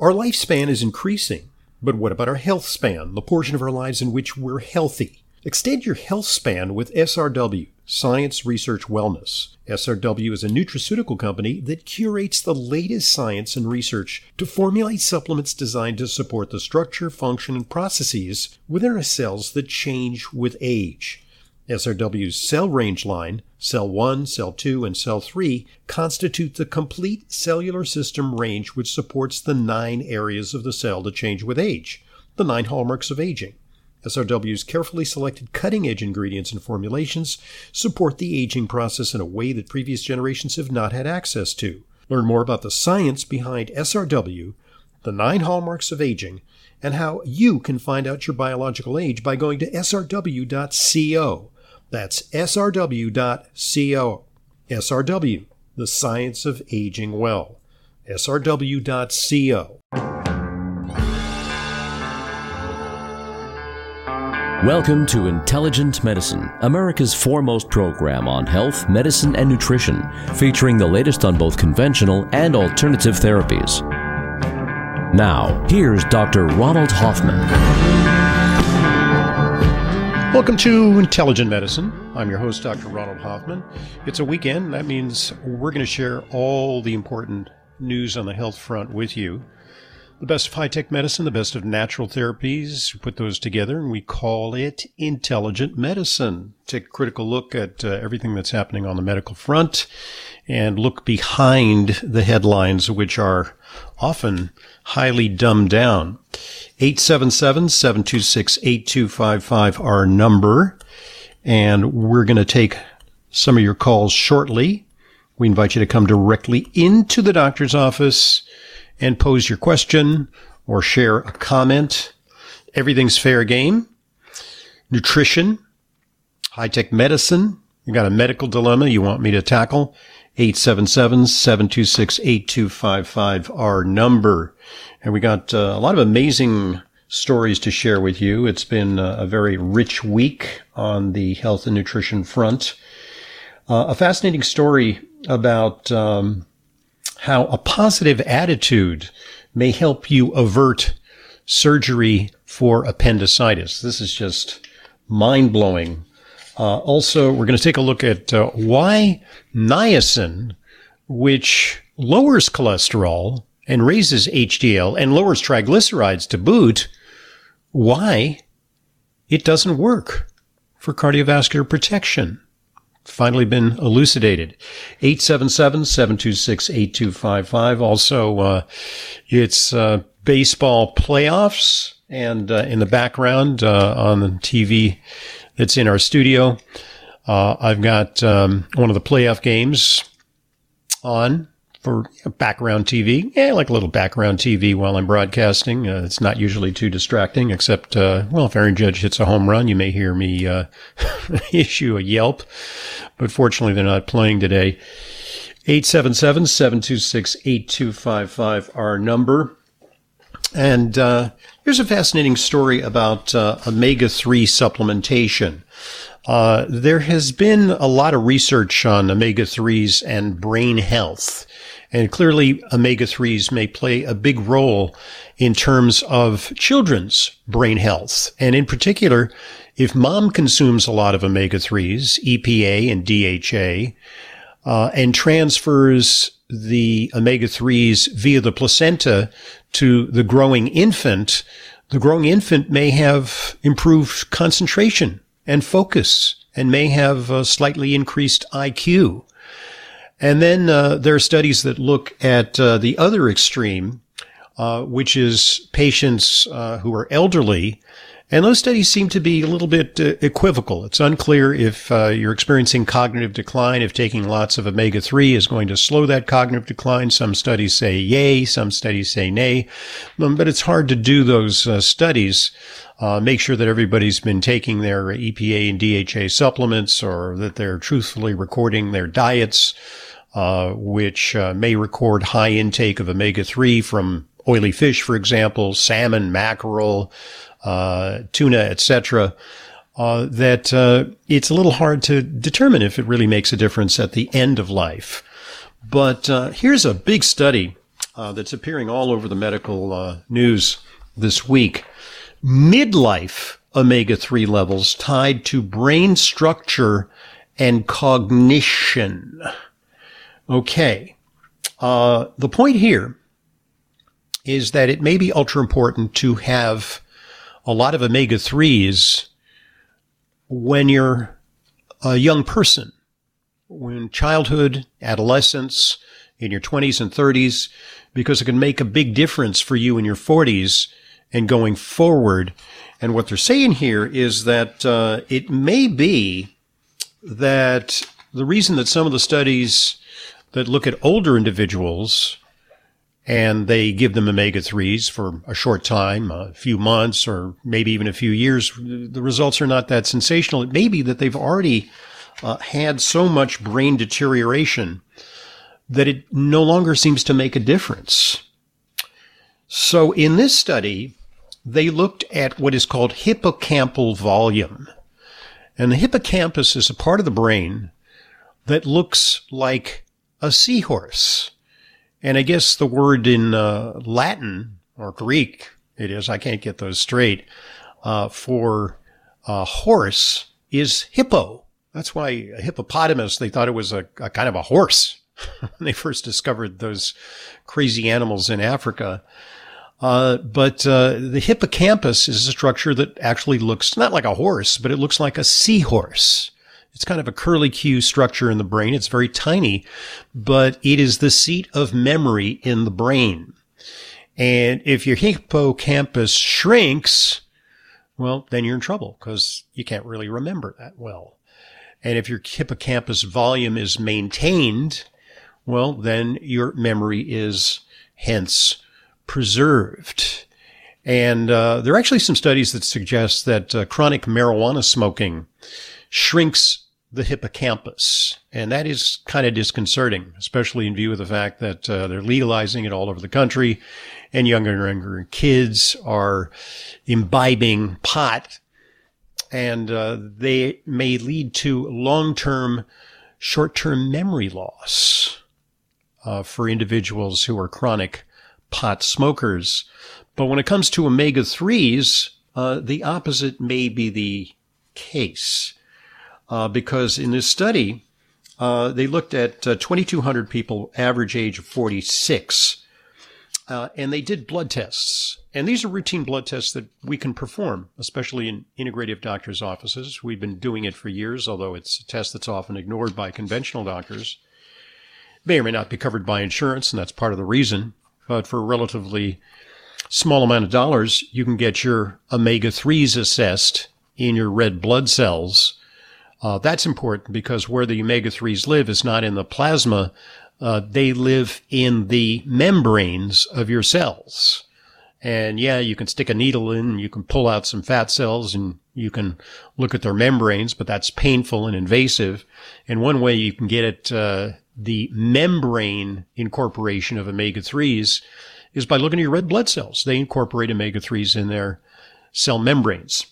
Our lifespan is increasing, but what about our health span, the portion of our lives in which we're healthy? Extend your health span with SRW, Science Research Wellness. SRW is a nutraceutical company that curates the latest science and research to formulate supplements designed to support the structure, function, and processes within our cells that change with age. SRW's cell range line, cell 1, cell 2, and cell 3, constitute the complete cellular system range which supports the nine areas of the cell to change with age, the nine hallmarks of aging. SRW's carefully selected cutting edge ingredients and formulations support the aging process in a way that previous generations have not had access to. Learn more about the science behind SRW, the nine hallmarks of aging, and how you can find out your biological age by going to srw.co. That's srw.co. SRW, the science of aging well. srw.co. Welcome to Intelligent Medicine, America's foremost program on health, medicine, and nutrition, featuring the latest on both conventional and alternative therapies. Now, here's Dr. Ronald Hoffman. Welcome to Intelligent Medicine. I'm your host, Dr. Ronald Hoffman. It's a weekend. That means we're going to share all the important news on the health front with you. The best of high tech medicine, the best of natural therapies, we put those together and we call it intelligent medicine. Take a critical look at uh, everything that's happening on the medical front and look behind the headlines, which are often highly dumbed down. 877-726-8255 our number. And we're going to take some of your calls shortly. We invite you to come directly into the doctor's office and pose your question or share a comment. Everything's fair game. Nutrition, high tech medicine. You got a medical dilemma you want me to tackle? 877-726-8255, our number. And we got uh, a lot of amazing stories to share with you. It's been a very rich week on the health and nutrition front. Uh, a fascinating story about um, how a positive attitude may help you avert surgery for appendicitis. This is just mind blowing. Uh, also, we're going to take a look at uh, why niacin, which lowers cholesterol and raises HDL and lowers triglycerides to boot, why it doesn't work for cardiovascular protection finally been elucidated. 877-726-8255. Also, uh, it's, uh, baseball playoffs and, uh, in the background, uh, on the TV that's in our studio, uh, I've got, um, one of the playoff games on for background TV. Yeah, like a little background TV while I'm broadcasting. Uh, it's not usually too distracting, except, uh, well, if Aaron Judge hits a home run, you may hear me uh, issue a yelp. But fortunately, they're not playing today. 877-726-8255, our number. And uh, here's a fascinating story about uh, omega-3 supplementation. Uh, there has been a lot of research on omega 3s and brain health. And clearly, omega 3s may play a big role in terms of children's brain health. And in particular, if mom consumes a lot of omega 3s, EPA and DHA, uh, and transfers the omega 3s via the placenta to the growing infant, the growing infant may have improved concentration and focus and may have a slightly increased IQ. And then uh, there are studies that look at uh, the other extreme, uh, which is patients uh, who are elderly. And those studies seem to be a little bit uh, equivocal. It's unclear if uh, you're experiencing cognitive decline, if taking lots of omega 3 is going to slow that cognitive decline. Some studies say yay, some studies say nay. Um, but it's hard to do those studies uh, make sure that everybody's been taking their EPA and DHA supplements or that they're truthfully recording their diets, uh, which uh, may record high intake of omega-3 from oily fish, for example, salmon, mackerel, uh, tuna, etc. Uh, that uh, it's a little hard to determine if it really makes a difference at the end of life. But here's a big study uh, that's appearing all over the medical uh, news this week. Midlife omega 3 levels tied to brain structure and cognition. Okay. Uh, the point here is that it may be ultra important to have a lot of omega 3s when you're a young person, when childhood, adolescence, in your 20s and 30s, because it can make a big difference for you in your 40s and going forward. And what they're saying here is that uh, it may be that the reason that some of the studies that look at older individuals and they give them omega 3s for a short time, a few months, or maybe even a few years, the results are not that sensational. It may be that they've already uh, had so much brain deterioration that it no longer seems to make a difference. So in this study, they looked at what is called hippocampal volume. And the hippocampus is a part of the brain that looks like a seahorse. And I guess the word in uh, Latin or Greek, it is, I can't get those straight, uh, for uh, horse is hippo. That's why a hippopotamus, they thought it was a, a kind of a horse when they first discovered those crazy animals in Africa. Uh, but uh, the hippocampus is a structure that actually looks not like a horse, but it looks like a seahorse. It's kind of a curly Q structure in the brain. It's very tiny, but it is the seat of memory in the brain. And if your hippocampus shrinks, well, then you're in trouble because you can't really remember that well. And if your hippocampus volume is maintained, well, then your memory is hence preserved. And uh, there are actually some studies that suggest that uh, chronic marijuana smoking shrinks the hippocampus. And that is kind of disconcerting, especially in view of the fact that uh, they're legalizing it all over the country and younger and younger kids are imbibing pot and uh, they may lead to long-term, short-term memory loss uh, for individuals who are chronic pot smokers. But when it comes to omega 3s, uh, the opposite may be the case. Uh, because in this study, uh, they looked at uh, 2,200 people, average age of 46, uh, and they did blood tests. And these are routine blood tests that we can perform, especially in integrative doctors' offices. We've been doing it for years, although it's a test that's often ignored by conventional doctors. may or may not be covered by insurance, and that's part of the reason but for a relatively small amount of dollars, you can get your omega 3s assessed in your red blood cells. Uh, that's important because where the omega 3s live is not in the plasma, uh, they live in the membranes of your cells. And yeah, you can stick a needle in, you can pull out some fat cells and you can look at their membranes, but that's painful and invasive. And one way you can get at uh, the membrane incorporation of omega 3s is by looking at your red blood cells. They incorporate omega 3s in their cell membranes.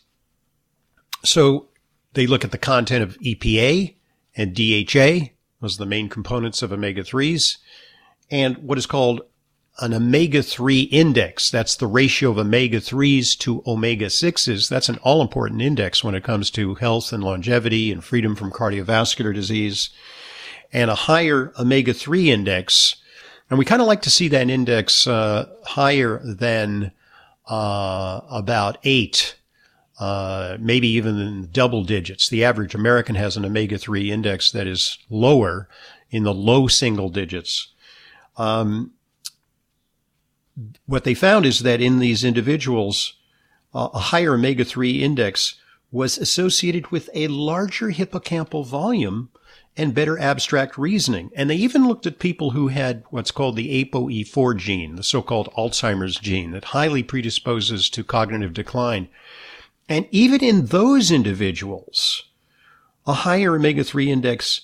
So they look at the content of EPA and DHA, those are the main components of omega 3s, and what is called an omega 3 index. That's the ratio of omega 3s to omega 6s. That's an all important index when it comes to health and longevity and freedom from cardiovascular disease and a higher omega 3 index. And we kind of like to see that index uh, higher than uh, about eight, uh, maybe even in double digits. The average American has an omega 3 index that is lower in the low single digits. Um, what they found is that in these individuals, uh, a higher omega 3 index was associated with a larger hippocampal volume and better abstract reasoning. And they even looked at people who had what's called the ApoE4 gene, the so-called Alzheimer's gene that highly predisposes to cognitive decline. And even in those individuals, a higher omega-3 index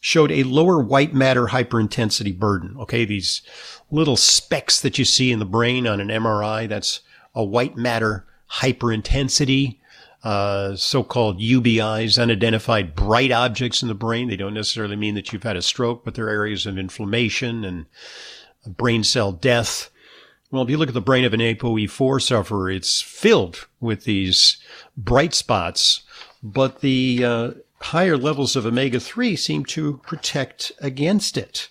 showed a lower white matter hyperintensity burden. Okay. These little specks that you see in the brain on an MRI, that's a white matter hyperintensity uh, so-called UBOs, unidentified bright objects in the brain. They don't necessarily mean that you've had a stroke, but they're areas of inflammation and brain cell death. Well, if you look at the brain of an ApoE4 sufferer, it's filled with these bright spots, but the uh, higher levels of omega 3 seem to protect against it.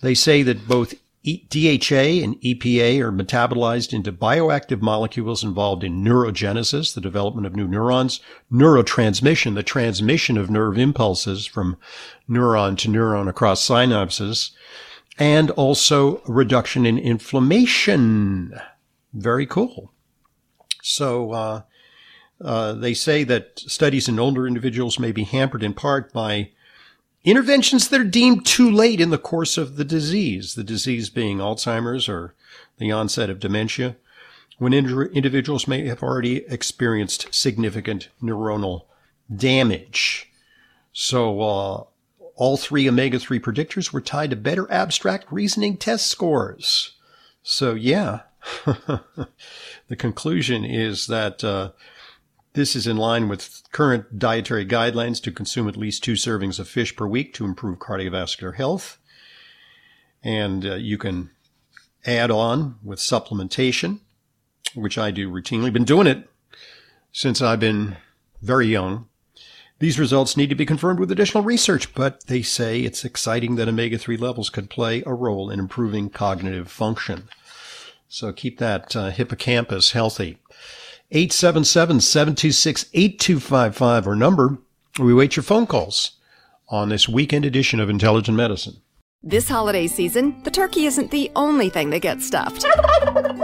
They say that both DHA and EPA are metabolized into bioactive molecules involved in neurogenesis, the development of new neurons, neurotransmission, the transmission of nerve impulses from neuron to neuron across synapses, and also reduction in inflammation. Very cool. So, uh, uh, they say that studies in older individuals may be hampered in part by interventions that are deemed too late in the course of the disease, the disease being Alzheimer's or the onset of dementia, when individuals may have already experienced significant neuronal damage. So, uh, all three omega 3 predictors were tied to better abstract reasoning test scores. So, yeah, the conclusion is that uh, this is in line with current dietary guidelines to consume at least two servings of fish per week to improve cardiovascular health. And uh, you can add on with supplementation, which I do routinely. Been doing it since I've been very young. These results need to be confirmed with additional research, but they say it's exciting that omega 3 levels could play a role in improving cognitive function. So keep that uh, hippocampus healthy. 877-726-8255 or number. We wait your phone calls on this weekend edition of Intelligent Medicine. This holiday season, the turkey isn't the only thing that gets stuffed.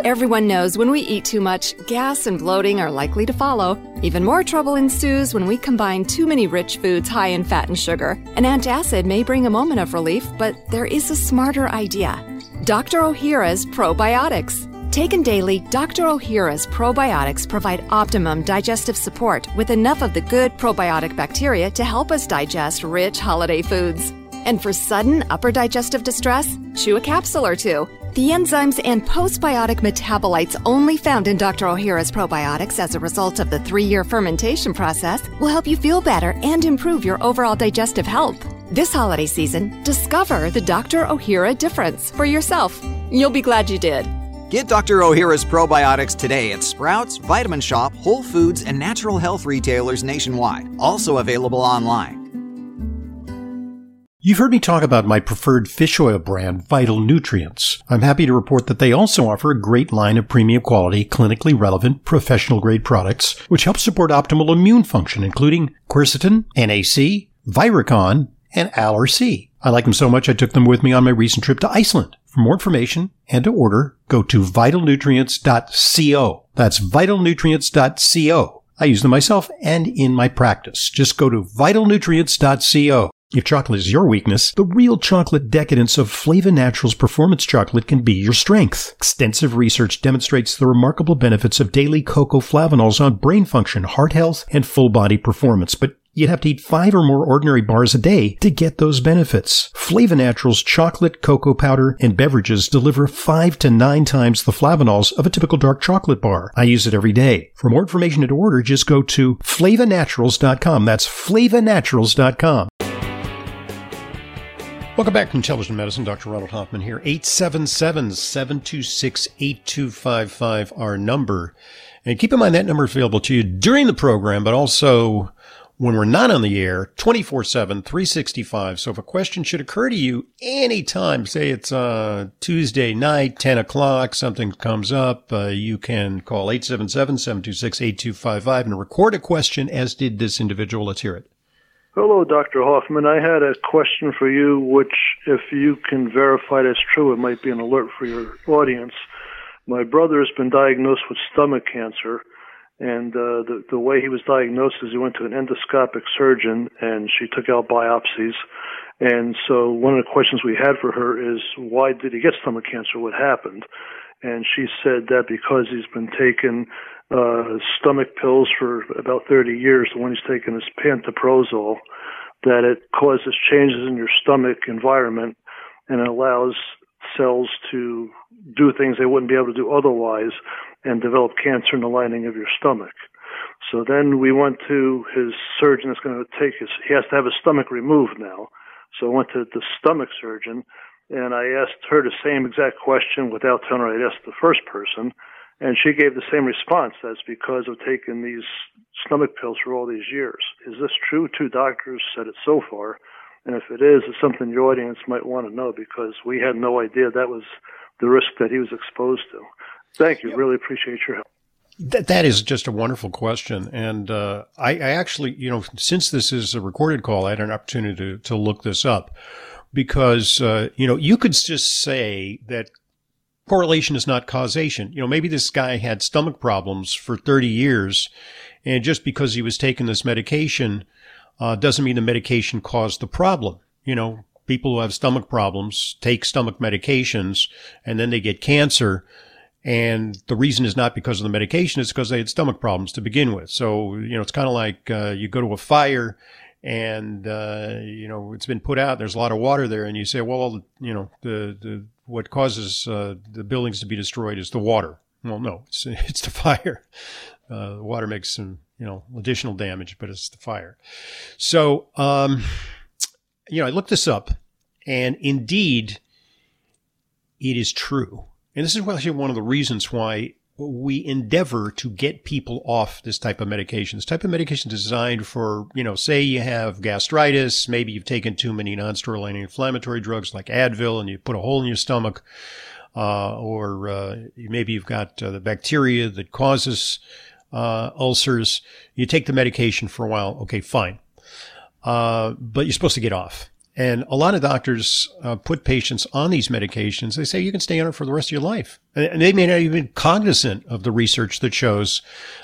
Everyone knows when we eat too much, gas and bloating are likely to follow. Even more trouble ensues when we combine too many rich foods high in fat and sugar. An antacid may bring a moment of relief, but there is a smarter idea. Dr. O'Hara's probiotics. Taken daily, Dr. O'Hara's probiotics provide optimum digestive support with enough of the good probiotic bacteria to help us digest rich holiday foods. And for sudden upper digestive distress, chew a capsule or two. The enzymes and postbiotic metabolites only found in Dr. O'Hara's probiotics as a result of the three year fermentation process will help you feel better and improve your overall digestive health. This holiday season, discover the Dr. O'Hara difference for yourself. You'll be glad you did. Get Dr. O'Hara's probiotics today at Sprouts, Vitamin Shoppe, Whole Foods, and natural health retailers nationwide. Also available online. You've heard me talk about my preferred fish oil brand, Vital Nutrients. I'm happy to report that they also offer a great line of premium quality, clinically relevant, professional grade products, which help support optimal immune function, including quercetin, NAC, Viricon, and Aller-C. I like them so much I took them with me on my recent trip to Iceland. For more information and to order, go to vitalnutrients.co. That's vitalnutrients.co. I use them myself and in my practice. Just go to vitalnutrients.co. If chocolate is your weakness, the real chocolate decadence of Flava Naturals Performance Chocolate can be your strength. Extensive research demonstrates the remarkable benefits of daily cocoa flavanols on brain function, heart health, and full body performance. But You'd have to eat five or more ordinary bars a day to get those benefits. Flava Natural's chocolate, cocoa powder, and beverages deliver five to nine times the flavanols of a typical dark chocolate bar. I use it every day. For more information and order, just go to flavanaturals.com. That's flavanaturals.com. Welcome back to Intelligent Medicine. Dr. Ronald Hoffman here. 877-726-8255, our number. And keep in mind that number is available to you during the program, but also when we're not on the air 24 7, 365. So if a question should occur to you anytime, say it's uh, Tuesday night, 10 o'clock, something comes up, uh, you can call 877 726 8255 and record a question, as did this individual. Let's hear it. Hello, Dr. Hoffman. I had a question for you, which, if you can verify that's true, it might be an alert for your audience. My brother has been diagnosed with stomach cancer and uh, the the way he was diagnosed is he went to an endoscopic surgeon, and she took out biopsies. And so one of the questions we had for her is, why did he get stomach cancer? What happened? And she said that because he's been taking uh, stomach pills for about 30 years, the one he's taking is pantoprazole, that it causes changes in your stomach environment and it allows cells to do things they wouldn't be able to do otherwise and develop cancer in the lining of your stomach. So then we went to his surgeon that's going to take his, he has to have his stomach removed now. So I went to the stomach surgeon And I asked her the same exact question without telling her I'd asked the first person. And she gave the same response. That's because of taking these stomach pills for all these years. Is this true? Two doctors said it so far. And if it is, it's something your audience might want to know because we had no idea that was the risk that he was exposed to. Thank you. Really appreciate your help. That that is just a wonderful question, and uh, I, I, actually, you know, since this is a recorded call, I had an opportunity to to look this up because uh, you know you could just say that correlation is not causation. You know, maybe this guy had stomach problems for thirty years, and just because he was taking this medication uh, doesn't mean the medication caused the problem. You know, people who have stomach problems take stomach medications, and then they get cancer and the reason is not because of the medication, it's because they had stomach problems to begin with. So, you know, it's kind of like uh, you go to a fire and, uh, you know, it's been put out, there's a lot of water there, and you say, well, you know, the, the what causes uh, the buildings to be destroyed is the water. Well, no, it's, it's the fire. Uh, the water makes some, you know, additional damage, but it's the fire. So, um, you know, I looked this up, and indeed, it is true and this is actually one of the reasons why we endeavor to get people off this type of medication. This type of medication is designed for, you know, say you have gastritis, maybe you've taken too many non-steroid anti-inflammatory drugs like Advil and you put a hole in your stomach, uh, or uh, maybe you've got uh, the bacteria that causes uh, ulcers. You take the medication for a while. Okay, fine. Uh, but you're supposed to get off. And a lot of doctors uh, put patients on these medications. They say you can stay on it for the rest of your life. And they may not even be cognizant of the research that shows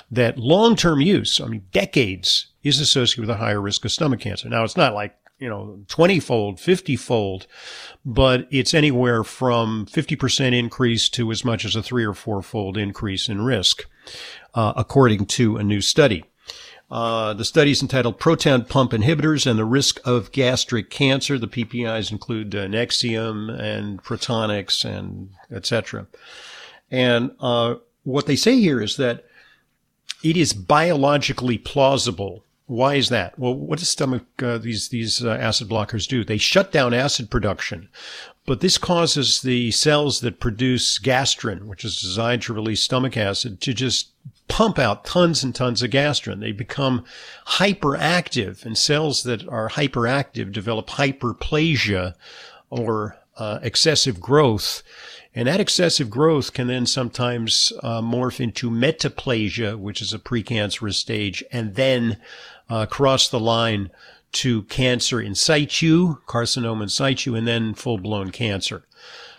that long-term use, I mean, decades is associated with a higher risk of stomach cancer. Now, it's not like, you know, 20 fold, 50 fold, but it's anywhere from 50% increase to as much as a three or four fold increase in risk, uh, according to a new study. Uh, the study is entitled Proton Pump Inhibitors and the Risk of Gastric Cancer. The PPIs include uh, Nexium and Protonix and etc. And uh, what they say here is that it is biologically plausible. Why is that? Well, what does stomach uh, these these uh, acid blockers do? They shut down acid production, but this causes the cells that produce gastrin, which is designed to release stomach acid, to just pump out tons and tons of gastrin. They become hyperactive, and cells that are hyperactive develop hyperplasia or uh, excessive growth. And that excessive growth can then sometimes uh, morph into metaplasia, which is a precancerous stage, and then uh, cross the line to cancer in situ, carcinoma in situ, and then full blown cancer.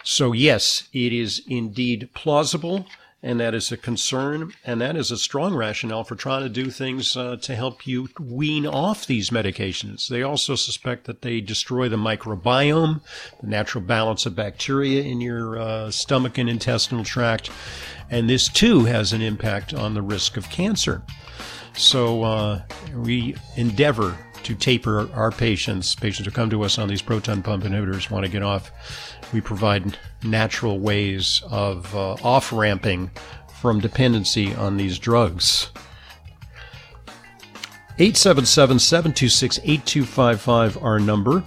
So yes, it is indeed plausible and that is a concern, and that is a strong rationale for trying to do things uh, to help you wean off these medications. They also suspect that they destroy the microbiome, the natural balance of bacteria in your uh, stomach and intestinal tract, and this too has an impact on the risk of cancer. So uh, we endeavor to taper our patients. Patients who come to us on these proton pump inhibitors want to get off we provide natural ways of uh, off ramping from dependency on these drugs. 877 726 8255, our number.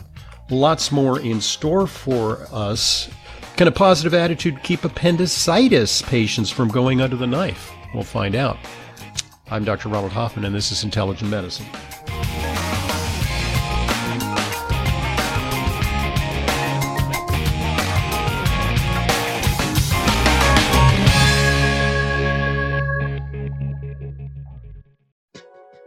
Lots more in store for us. Can a positive attitude keep appendicitis patients from going under the knife? We'll find out. I'm Dr. Ronald Hoffman, and this is Intelligent Medicine.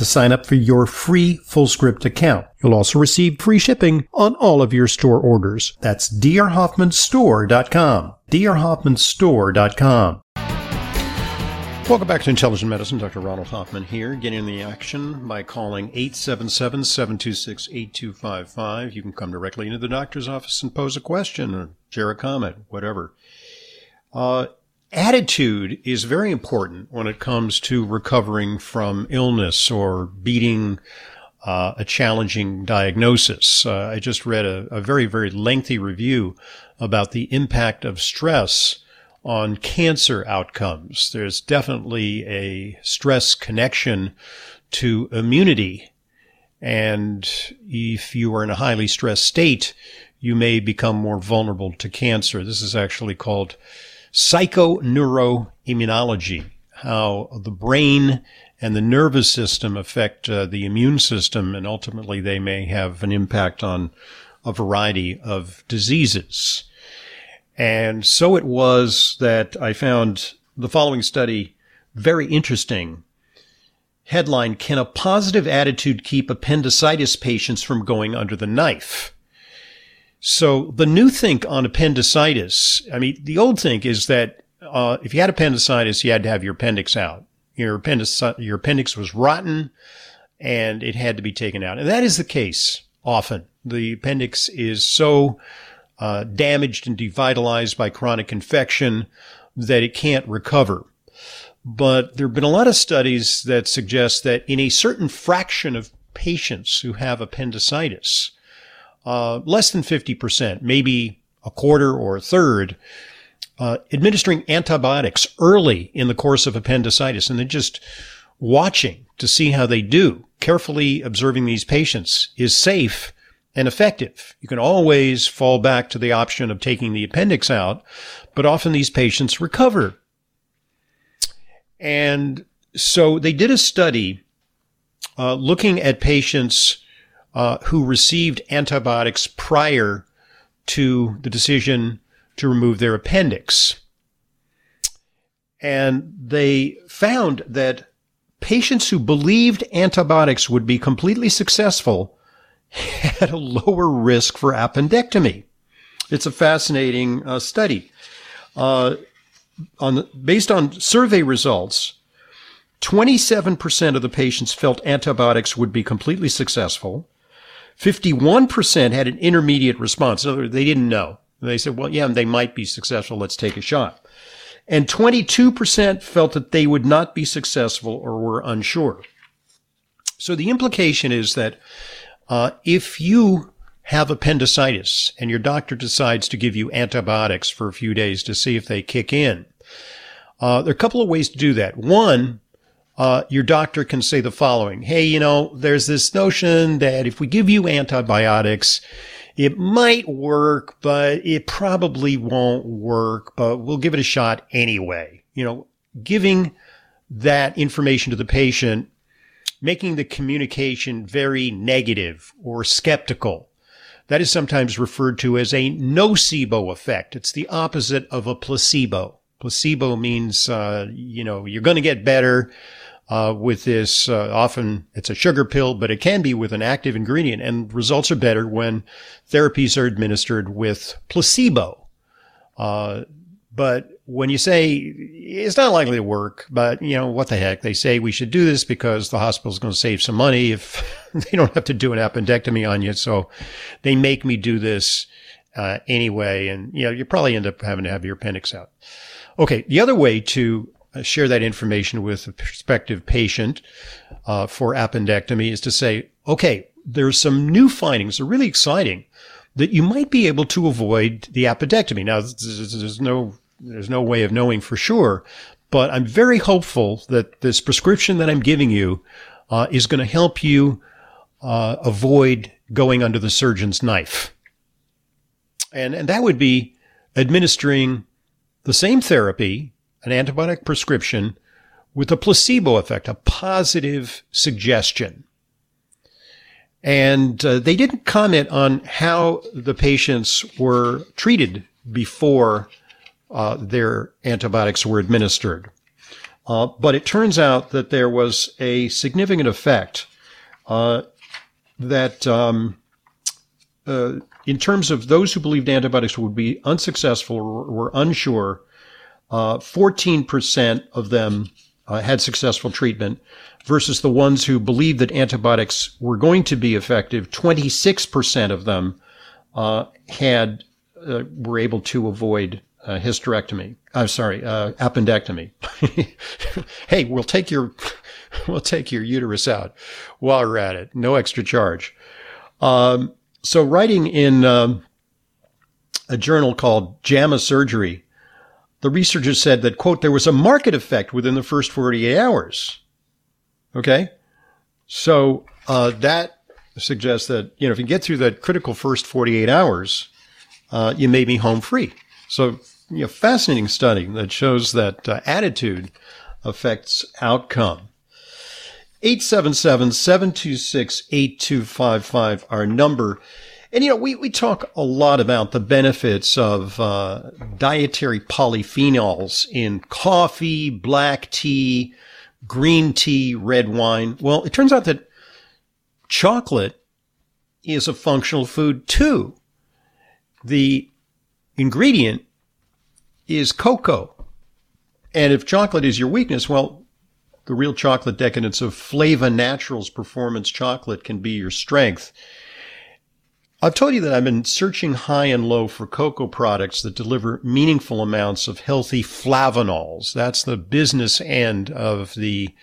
to sign up for your free FullScript account. You'll also receive free shipping on all of your store orders. That's drhoffmanstore.com. drhoffmanstore.com. Welcome back to Intelligent Medicine. Dr. Ronald Hoffman here, getting in the action by calling 877-726-8255. You can come directly into the doctor's office and pose a question or share a comment, whatever. Uh, attitude is very important when it comes to recovering from illness or beating uh, a challenging diagnosis. Uh, I just read a, a very, very lengthy review about the impact of stress on cancer outcomes. There's definitely a stress connection to immunity. And if you are in a highly stressed state, you may become more vulnerable to cancer. This is actually called psychoneuroimmunology, how the brain and the nervous system affect uh, the immune system, and ultimately they may have an impact on a variety of diseases. And so it was that I found the following study very interesting. Headline Can a positive attitude keep appendicitis patients from going under the knife? So the new think on appendicitis, I mean, the old think is that uh, if you had appendicitis, you had to have your appendix out. Your appendix, your appendix was rotten and it had to be taken out. And that is the case often. The appendix is so uh, damaged and devitalized by chronic infection that it can't recover. But there have been a lot of studies that suggest that in a certain fraction of patients who have appendicitis, uh, less than 50%, maybe a quarter or a third, uh, administering antibiotics early in the course of appendicitis and then just watching to see how they do, carefully observing these patients is safe and effective. You can always fall back to the option of taking the appendix out, but often these patients recover. And so they did a study uh, looking at patients uh, who received antibiotics prior to the decision to remove their appendix. And they found that patients who believed antibiotics would be completely successful had a lower risk for appendectomy. It's a fascinating uh, study. Uh, on based on survey results, 27% of the patients felt antibiotics would be completely successful. 51% had an intermediate response. In other words, they didn't know. They said, well, yeah, they might be successful. Let's take a shot. And 22% felt that they would not be successful or were unsure. So the implication is that uh, if you have appendicitis and your doctor decides to give you antibiotics for a few days to see if they kick in, uh, there are a couple of ways to do that. One, uh, your doctor can say the following Hey, you know, there's this notion that if we give you antibiotics, it might work, but it probably won't work, but we'll give it a shot anyway. You know, giving that information to the patient making the communication very negative or skeptical. That is sometimes referred to as a nocebo effect. It's the opposite of a placebo. Placebo means, uh, you know, you're going to get better uh, with this. Uh, often it's a sugar pill, but it can be with an active ingredient, and results are better when therapies are administered with placebo. Uh, but when you say it's not likely to work, but you know, what the heck? They say we should do this because the hospital's going to save some money if they don't have to do an appendectomy on you. So they make me do this, uh, anyway. And, you know, you probably end up having to have your appendix out. Okay. The other way to share that information with a prospective patient, uh, for appendectomy is to say, okay, there's some new findings. They're really exciting that you might be able to avoid the appendectomy. Now, there's no there's no way of knowing for sure, but I'm very hopeful that this prescription that I'm giving you uh, is going to help you uh, avoid going under the surgeon's knife. And, and that would be administering the same therapy, an antibiotic prescription, with a placebo effect, a positive suggestion. And uh, they didn't comment on how the patients were treated before uh, their antibiotics were administered. Uh, but it turns out that there was a significant effect uh, that, um, uh, in terms of those who believed antibiotics would be unsuccessful or were unsure, 14% uh, of them uh, had successful treatment versus the ones who believed that antibiotics were going to be effective. 26% of them uh had were able to avoid uh, hysterectomy. I'm sorry, uh, appendectomy. hey, we'll take your we'll take your uterus out while we're at it. No extra charge. Um, so, writing in um, a journal called JAMA Surgery, the researchers said that quote there was a market effect within the first 48 hours. Okay, so uh, that suggests that you know if you get through that critical first 48 hours, uh, you may be home free. So, you know, fascinating study that shows that uh, attitude affects outcome. 877-726-8255, our number. And, you know, we, we talk a lot about the benefits of uh, dietary polyphenols in coffee, black tea, green tea, red wine. Well, it turns out that chocolate is a functional food too. The ingredient is cocoa. And if chocolate is your weakness, well, the real chocolate decadence of Flava Naturals performance chocolate can be your strength. I've told you that I've been searching high and low for cocoa products that deliver meaningful amounts of healthy flavanols. That's the business end of the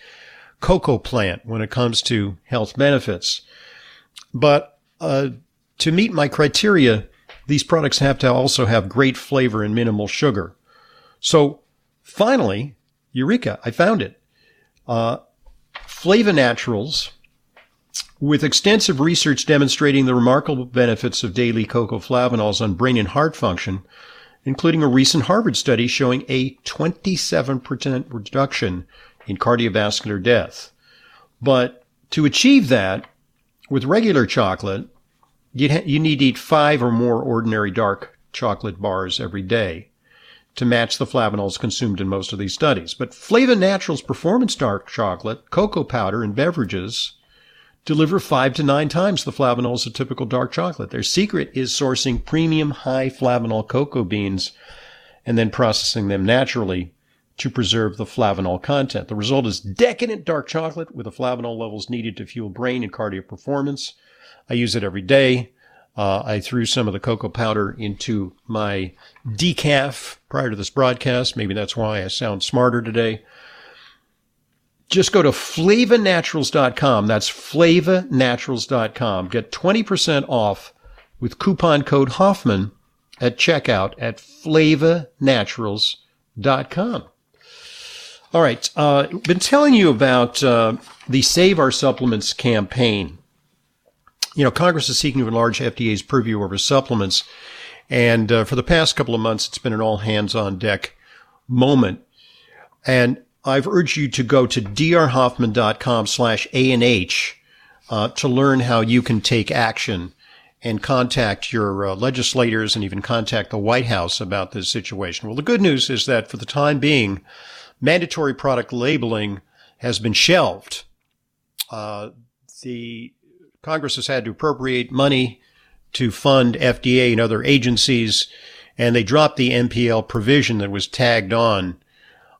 cocoa plant when it comes to health benefits. But uh, to meet my criteria, these products have to also have great flavor and minimal sugar. So finally, Eureka, I found it. Uh, Flava Naturals, with extensive research demonstrating the remarkable benefits of daily cocoa flavanols on brain and heart function, including a recent Harvard study showing a 27% reduction in cardiovascular death. But to achieve that, with regular chocolate, you, ha- you need to eat five or more ordinary dark chocolate bars every day to match the flavanols consumed in most of these studies. But Flava Naturals Performance Dark Chocolate, cocoa powder, and beverages deliver five to nine times the flavanols of typical dark chocolate. Their secret is sourcing premium high flavanol cocoa beans and then processing them naturally to preserve the flavanol content. The result is decadent dark chocolate with the flavanol levels needed to fuel brain and cardio performance. I use it every day. Uh, I threw some of the cocoa powder into my decaf prior to this broadcast. Maybe that's why I sound smarter today. Just go to flavanaturals.com. That's flavanaturals.com. Get 20% off with coupon code Hoffman at checkout at flavanaturals.com. All right. Uh, been telling you about uh, the Save Our Supplements campaign you know, Congress is seeking to enlarge FDA's purview over supplements. And uh, for the past couple of months, it's been an all hands on deck moment. And I've urged you to go to drhoffman.com slash A&H uh, to learn how you can take action and contact your uh, legislators and even contact the White House about this situation. Well, the good news is that for the time being, mandatory product labeling has been shelved. Uh, the Congress has had to appropriate money to fund FDA and other agencies, and they dropped the MPL provision that was tagged on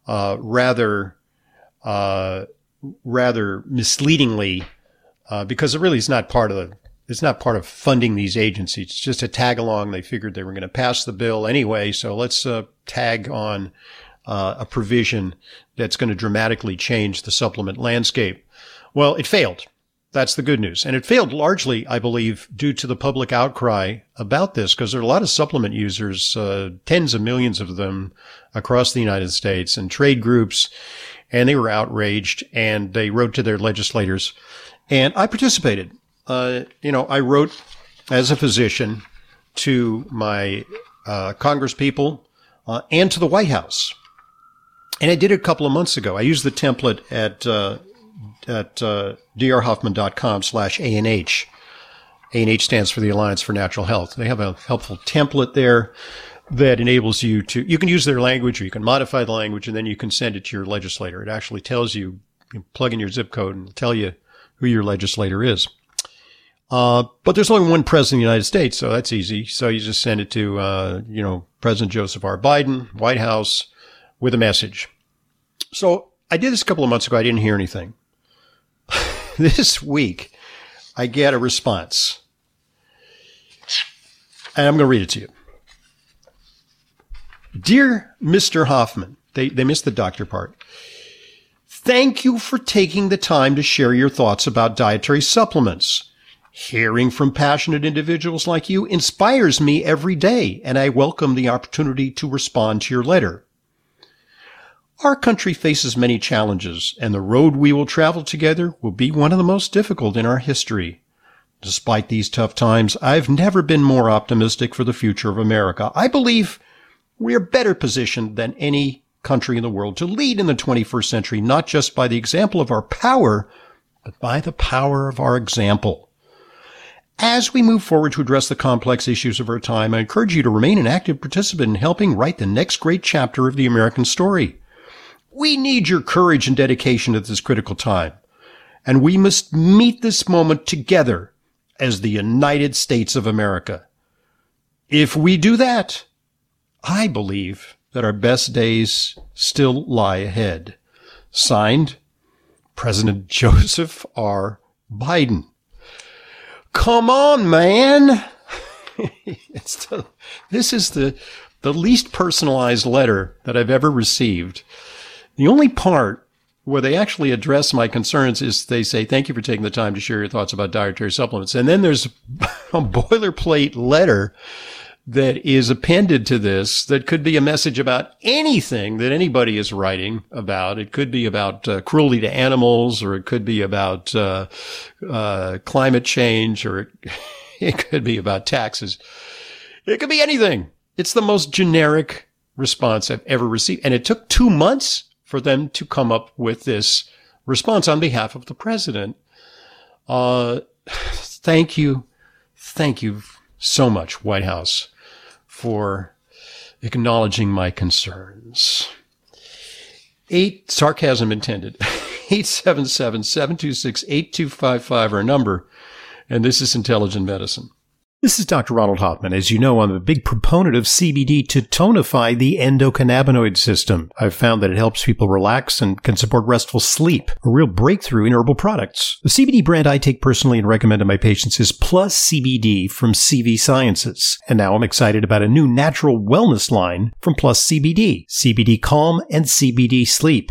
uh, rather uh, rather misleadingly uh, because it really is not part of the it's not part of funding these agencies. It's just a tag along. They figured they were going to pass the bill anyway, so let's uh, tag on uh, a provision that's going to dramatically change the supplement landscape. Well, it failed. That's the good news. And it failed largely, I believe, due to the public outcry about this, because there are a lot of supplement users, uh, tens of millions of them across the United States and trade groups, and they were outraged and they wrote to their legislators. And I participated. Uh, you know, I wrote as a physician to my uh, congresspeople uh, and to the White House. And I did it a couple of months ago. I used the template at uh, at uh, drhoffman.com slash ANH. ANH stands for the Alliance for Natural Health. They have a helpful template there that enables you to, you can use their language or you can modify the language and then you can send it to your legislator. It actually tells you, you plug in your zip code and tell you who your legislator is. Uh, but there's only one president of the United States, so that's easy. So you just send it to, uh, you know, President Joseph R. Biden, White House, with a message. So I did this a couple of months ago. I didn't hear anything. this week, I get a response. And I'm going to read it to you. Dear Mr. Hoffman, they, they missed the doctor part. Thank you for taking the time to share your thoughts about dietary supplements. Hearing from passionate individuals like you inspires me every day, and I welcome the opportunity to respond to your letter. Our country faces many challenges, and the road we will travel together will be one of the most difficult in our history. Despite these tough times, I've never been more optimistic for the future of America. I believe we are better positioned than any country in the world to lead in the 21st century, not just by the example of our power, but by the power of our example. As we move forward to address the complex issues of our time, I encourage you to remain an active participant in helping write the next great chapter of the American story. We need your courage and dedication at this critical time. And we must meet this moment together as the United States of America. If we do that, I believe that our best days still lie ahead. Signed, President Joseph R. Biden. Come on, man. the, this is the, the least personalized letter that I've ever received. The only part where they actually address my concerns is they say, thank you for taking the time to share your thoughts about dietary supplements. And then there's a boilerplate letter that is appended to this that could be a message about anything that anybody is writing about. It could be about uh, cruelty to animals, or it could be about uh, uh, climate change, or it, it could be about taxes. It could be anything. It's the most generic response I've ever received. And it took two months for them to come up with this response on behalf of the president. Uh, thank you. Thank you so much, White House, for acknowledging my concerns. Eight, sarcasm intended. 877 726 8255, our number. And this is Intelligent Medicine. This is Dr. Ronald Hoffman. As you know, I'm a big proponent of CBD to tonify the endocannabinoid system. I've found that it helps people relax and can support restful sleep, a real breakthrough in herbal products. The CBD brand I take personally and recommend to my patients is Plus CBD from CV Sciences. And now I'm excited about a new natural wellness line from Plus CBD, CBD Calm and CBD Sleep.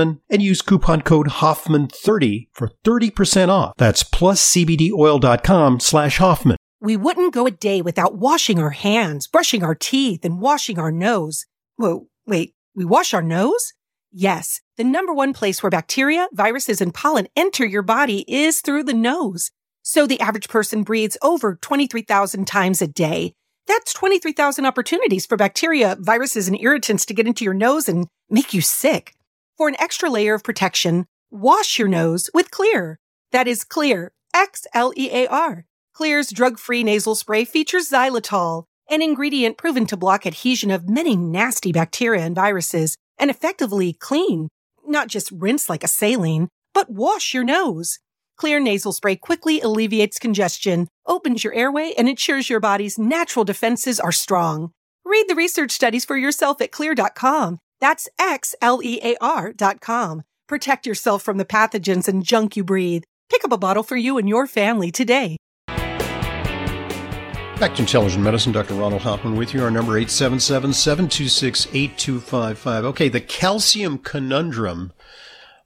and use coupon code Hoffman30 for 30% off. That's pluscbdoil.com slash Hoffman. We wouldn't go a day without washing our hands, brushing our teeth, and washing our nose. Whoa, wait, we wash our nose? Yes, the number one place where bacteria, viruses, and pollen enter your body is through the nose. So the average person breathes over 23,000 times a day. That's 23,000 opportunities for bacteria, viruses, and irritants to get into your nose and make you sick. For an extra layer of protection, wash your nose with Xlear. That is Xlear, X L E A R. Xlear's drug free nasal spray features xylitol, an ingredient proven to block adhesion of many nasty bacteria and viruses and effectively clean, not just rinse like a saline, but wash your nose. Xlear nasal spray quickly alleviates congestion, opens your airway, and ensures your body's natural defenses are strong. Read the research studies for yourself at xlear.com. That's X-L-E-A-R dot com. Protect yourself from the pathogens and junk you breathe. Pick up a bottle for you and your family today. Back to Intelligent Medicine, Dr. Ronald Hoffman with you. Our number 877-726-8255. Okay, the calcium conundrum.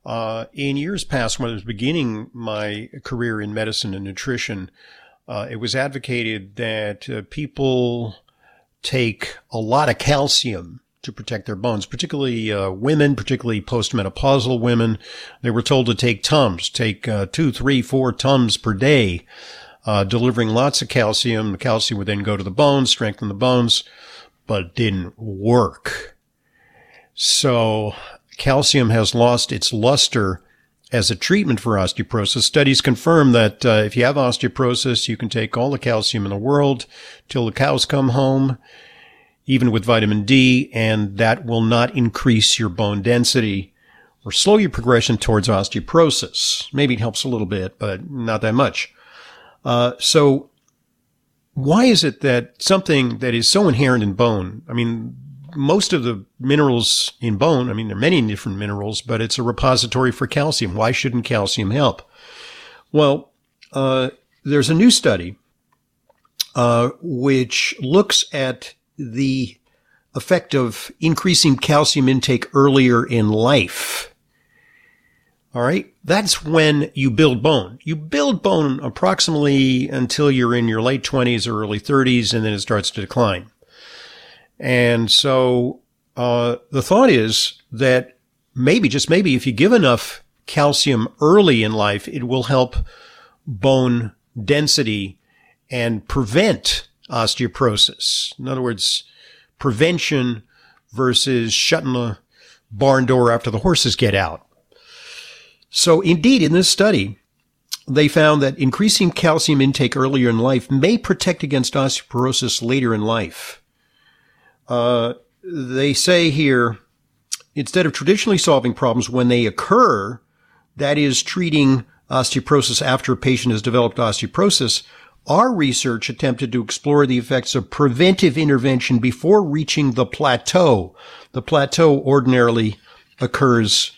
Uh, in years past, when I was beginning my career in medicine and nutrition, uh, it was advocated that uh, people take a lot of calcium to protect their bones, particularly uh, women, particularly postmenopausal women. They were told to take tums, take uh, two, three, four tums per day, uh, delivering lots of calcium. The calcium would then go to the bones, strengthen the bones, but didn't work. So calcium has lost its luster as a treatment for osteoporosis. Studies confirm that uh, if you have osteoporosis, you can take all the calcium in the world till the cows come home, even with vitamin D, and that will not increase your bone density or slow your progression towards osteoporosis. Maybe it helps a little bit, but not that much. Uh, so why is it that something that is so inherent in bone, I mean, most of the minerals in bone, I mean, there are many different minerals, but it's a repository for calcium. Why shouldn't calcium help? Well, uh, there's a new study uh, which looks at the effect of increasing calcium intake earlier in life. All right. That's when you build bone. You build bone approximately until you're in your late 20s or early 30s, and then it starts to decline. And so uh, the thought is that maybe, just maybe, if you give enough calcium early in life, it will help bone density and prevent osteoporosis. In other words, prevention versus shutting the barn door after the horses get out. So indeed, in this study, they found that increasing calcium intake earlier in life may protect against osteoporosis later in life. Uh, they say here, instead of traditionally solving problems when they occur, that is treating osteoporosis after a patient has developed osteoporosis, our research attempted to explore the effects of preventive intervention before reaching the plateau. The plateau ordinarily occurs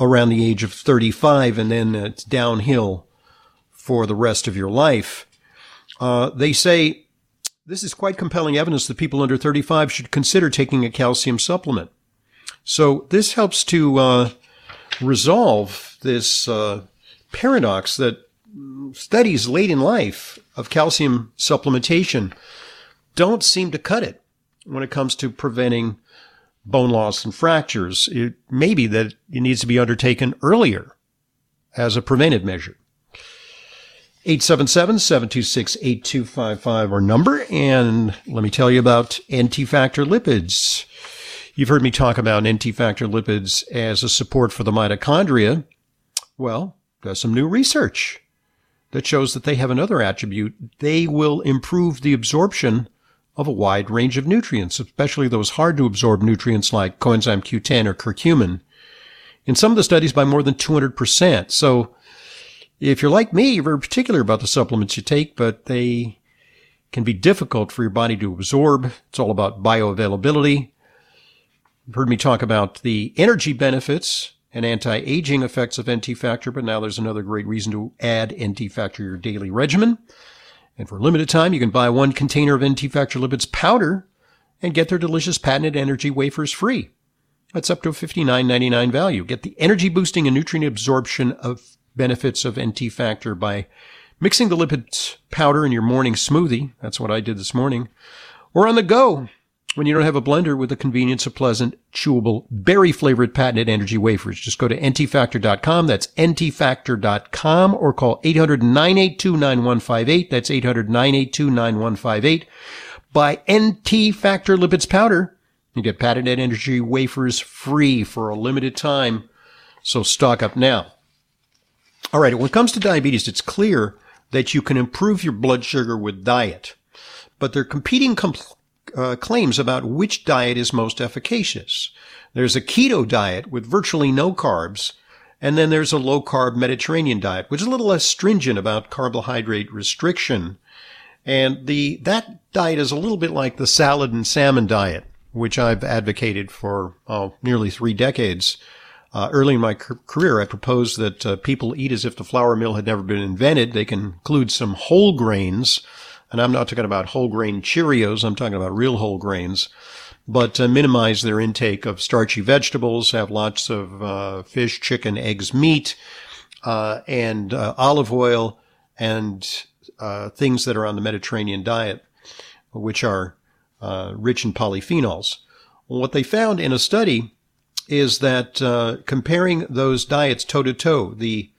around the age of 35 and then it's downhill for the rest of your life. Uh, they say this is quite compelling evidence that people under 35 should consider taking a calcium supplement. So this helps to uh, resolve this uh, paradox that studies late in life of calcium supplementation don't seem to cut it when it comes to preventing bone loss and fractures. It may be that it needs to be undertaken earlier as a preventive measure. 877-726-8255 our number. And let me tell you about NT-factor lipids. You've heard me talk about NT-factor lipids as a support for the mitochondria. Well, there's some new research that shows that they have another attribute. They will improve the absorption of a wide range of nutrients, especially those hard to absorb nutrients like coenzyme Q10 or curcumin. In some of the studies by more than 200%. So if you're like me, you're very particular about the supplements you take, but they can be difficult for your body to absorb. It's all about bioavailability. You've heard me talk about the energy benefits and anti-aging effects of NT factor, but now there's another great reason to add NT factor to your daily regimen. And for a limited time, you can buy one container of NT factor lipids powder and get their delicious patented energy wafers free. That's up to a $59.99 value. Get the energy boosting and nutrient absorption of benefits of NT factor by mixing the lipids powder in your morning smoothie. That's what I did this morning. Or on the go when you don't have a blender with the convenience of pleasant, chewable, berry flavored patented energy wafers. Just go to ntfactor.com. That's ntfactor.com or call 800-982-9158. That's 800-982-9158. Buy NT Factor Lipids Powder You get patented energy wafers free for a limited time, so stock up now. All right, when it comes to diabetes, it's clear that you can improve your blood sugar with diet, but there are competing compl- uh, claims about which diet is most efficacious. There's a keto diet with virtually no carbs, and then there's a low carb Mediterranean diet, which is a little less stringent about carbohydrate restriction. And the, that diet is a little bit like the salad and salmon diet, which I've advocated for oh, nearly three decades. Uh, early in my career, I proposed that uh, people eat as if the flour mill had never been invented. They can include some whole grains, and I'm not talking about whole grain Cheerios. I'm talking about real whole grains, but uh, minimize their intake of starchy vegetables. Have lots of uh, fish, chicken, eggs, meat, uh, and uh, olive oil, and things that are on the Mediterranean diet, which are rich in polyphenols. What they found in a study is that uh, comparing those diets toe to toe, the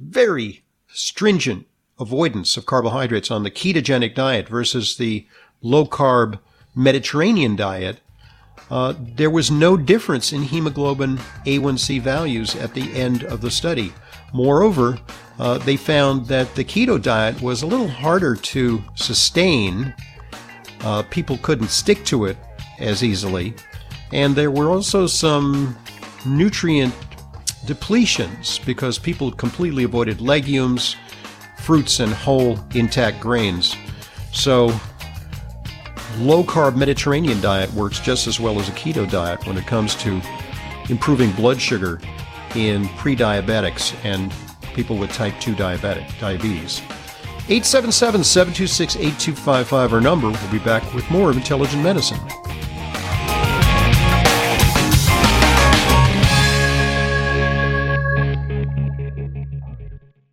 very stringent avoidance of carbohydrates on the ketogenic diet versus the low carb Mediterranean diet, uh, there was no difference in hemoglobin A1C values at the end of the study. Moreover, uh, they found that the keto diet was a little harder to sustain. Uh, people couldn't stick to it as easily. And there were also some nutrient depletions because people completely avoided legumes, fruits, and whole intact grains. So, low carb Mediterranean diet works just as well as a keto diet when it comes to improving blood sugar in pre diabetics and people with type 2 diabetic diabetes. 877 726 8255, our number. We'll be back with more of Intelligent Medicine.